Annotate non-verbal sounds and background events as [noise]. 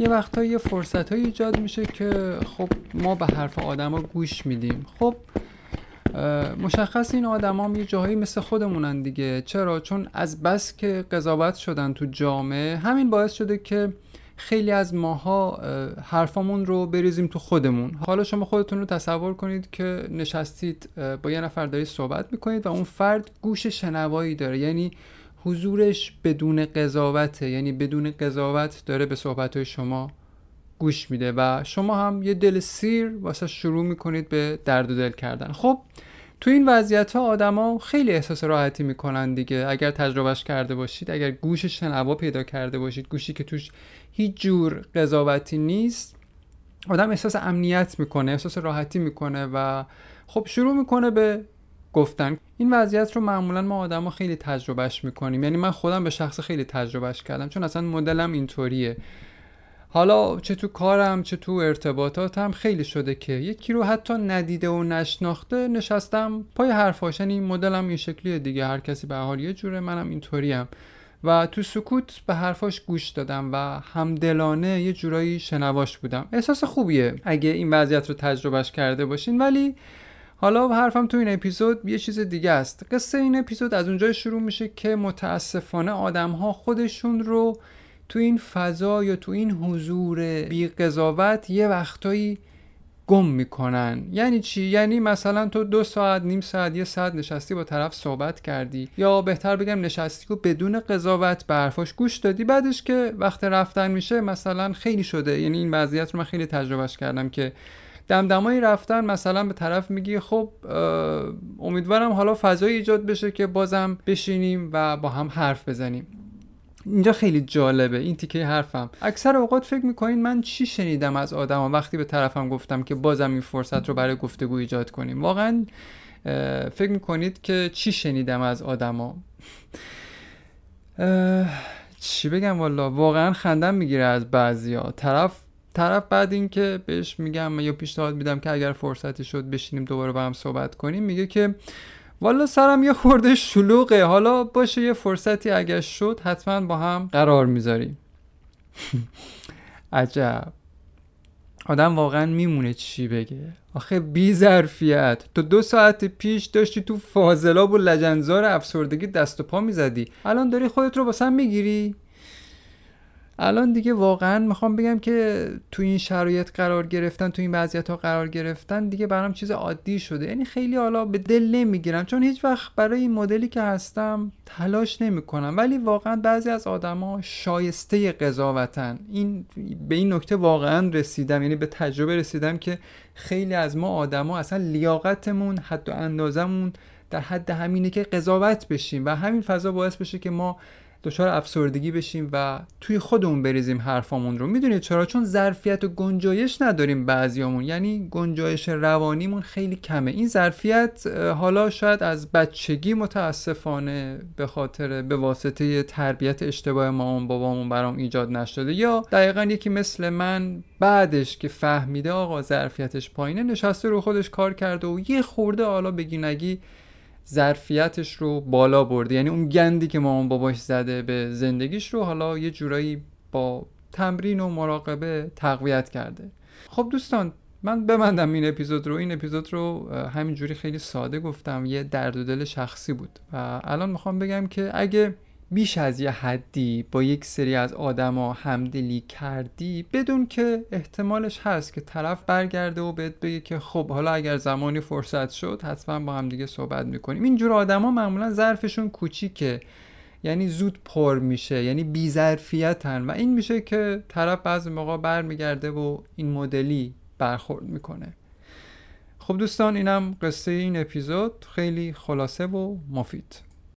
یه وقتا یه فرصت های ایجاد میشه که خب ما به حرف آدما گوش میدیم. خب مشخص این آدما یه جاهایی مثل خودمونن دیگه. چرا؟ چون از بس که قضاوت شدن تو جامعه همین باعث شده که خیلی از ماها حرفامون رو بریزیم تو خودمون. حالا شما خودتون رو تصور کنید که نشستید با یه نفر دارید صحبت می‌کنید و اون فرد گوش شنوایی داره. یعنی حضورش بدون قضاوته یعنی بدون قضاوت داره به صحبت شما گوش میده و شما هم یه دل سیر واسه شروع می‌کنید به درد و دل کردن. خب تو این وضعیت ها آدما خیلی احساس راحتی می‌کنن دیگه. اگر تجربهش کرده باشید اگر گوش شنوا پیدا کرده باشید گوشی که توش هیچ جور قضاوتی نیست آدم احساس امنیت می‌کنه احساس راحتی می‌کنه و خب شروع می‌کنه به گفتن. این وضعیت رو معمولا ما آدما خیلی تجربهش می‌کنیم. یعنی من خودم به شخص خیلی تجربهش کردم چون اصلا مدلم اینطوریه. حالا چه تو کارم چه تو ارتباطاتم خیلی شده که یکی رو حتی ندیده و نشناخته نشستم پای حرفاش یعنی مدلم این شکلیه دیگه هر کسی به حال یه جوره منم اینطوریم. و تو سکوت به حرفاش گوش دادم و همدلانه یه جورایی شنواش بودم. احساس خوبیه اگه این وضعیت رو تجربهش کرده باشین. ولی حالا حرفم تو این اپیزود یه چیز دیگه است. قصه این اپیزود از اونجا شروع میشه که متاسفانه آدم ها خودشون رو تو این فضا یا تو این حضور بی قضاوت یه وقتایی گم می‌کنن. یعنی چی؟ یعنی مثلا تو دو ساعت نیم ساعت یه ساعت نشستی با طرف صحبت کردی. یا بهتر بگم نشستی و بدون قضاوت به حرفاش گوش دادی. بعدش که وقت رفتن میشه مثلا خیلی شده. یعنی این وضعیت رو من خیلی تجربهش کردم که دمدمایی رفتن مثلا به طرف میگی خب امیدوارم حالا فضایی ایجاد بشه که بازم بشینیم و با هم حرف بزنیم. اینجا خیلی جالبه این تیکه حرفم. اکثر اوقات فکر می‌کنین من چی شنیدم از آدم وقتی به طرفم گفتم که بازم این فرصت رو برای گفتگو ایجاد کنیم. واقعا فکر می‌کنید که چی شنیدم از آدما؟ چی بگم والا؟ واقعا خندم می‌گیره از بعضیا. طرف طرف بعد اینکه بهش میگم یا پیشنهاد میدم که اگر فرصتی شد بشینیم دوباره با هم صحبت کنیم میگه که والا سرم یه خورده شلوغه. حالا باشه یه فرصتی اگر شد حتما با هم قرار می‌ذاریم. [laughs] عجب. آدم واقعا میمونه چی بگه. آخه بی ظرفیت. تو دو ساعت پیش داشتی تو فاضلاب و لجنزار افسردگی دست و پا می‌زدی. الان داری خودت رو باسم می‌گیری؟ الان دیگه واقعا می‌خوام بگم که تو این شرایط قرار گرفتن تو این وضعیت ها قرار گرفتن دیگه برام چیز عادی شده. یعنی خیلی حالا به دل نمی‌گیرم چون هیچ وقت برای این مدلی که هستم تلاش نمی‌کنم. ولی واقعا بعضی از آدما شایسته قضاوتن. این به این نکته واقعا رسیدم یعنی به تجربه رسیدم که خیلی از ما آدما اصلا لیاقتمون حد و اندازمون در حد همینه که قضاوت بشیم. و همین فضا باعث بشه که ما دچار افسردگی بشیم و توی خودمون بریزیم حرفامون رو. می‌دونید چرا؟ چون ظرفیت و گنجایش نداریم بعضیامون. یعنی گنجایش روانیمون خیلی کمه. این ظرفیت حالا شاید از بچگی متاسفانه به خاطر به واسطه تربیت اشتباه مامان بابامون برام ایجاد نشده. یا دقیقا یکی مثل من بعدش که فهمیده آقا ظرفیتش پایینه نشسته رو خودش کار کرده و یه خورده حالا بگی نگی ظرفیتش رو بالا برده. یعنی اون گندی که مامان باباش زده به زندگیش رو حالا یه جورایی با تمرین و مراقبه تقویت کرده. خب دوستان من ببندم این اپیزود رو. این اپیزود رو همینجوری خیلی ساده گفتم یه درد و دل شخصی بود. و الان می‌خوام بگم که اگه بیش از یه حدی با یک سری از آدما همدلی کردی بدون که احتمالش هست که طرف برگرده و بهت بگه که خب حالا اگر زمانی فرصت شد حتما با هم دیگه صحبت می‌کنیم. اینجور آدما معمولا ظرفشون کوچیکه. یعنی زود پر میشه یعنی بیظرفیتن. و این میشه که طرف بعضی موقع برمیگرده و این مدلی برخورد می‌کنه. خب دوستان اینم قصه این اپیزود. خیلی خلاصه و مفید.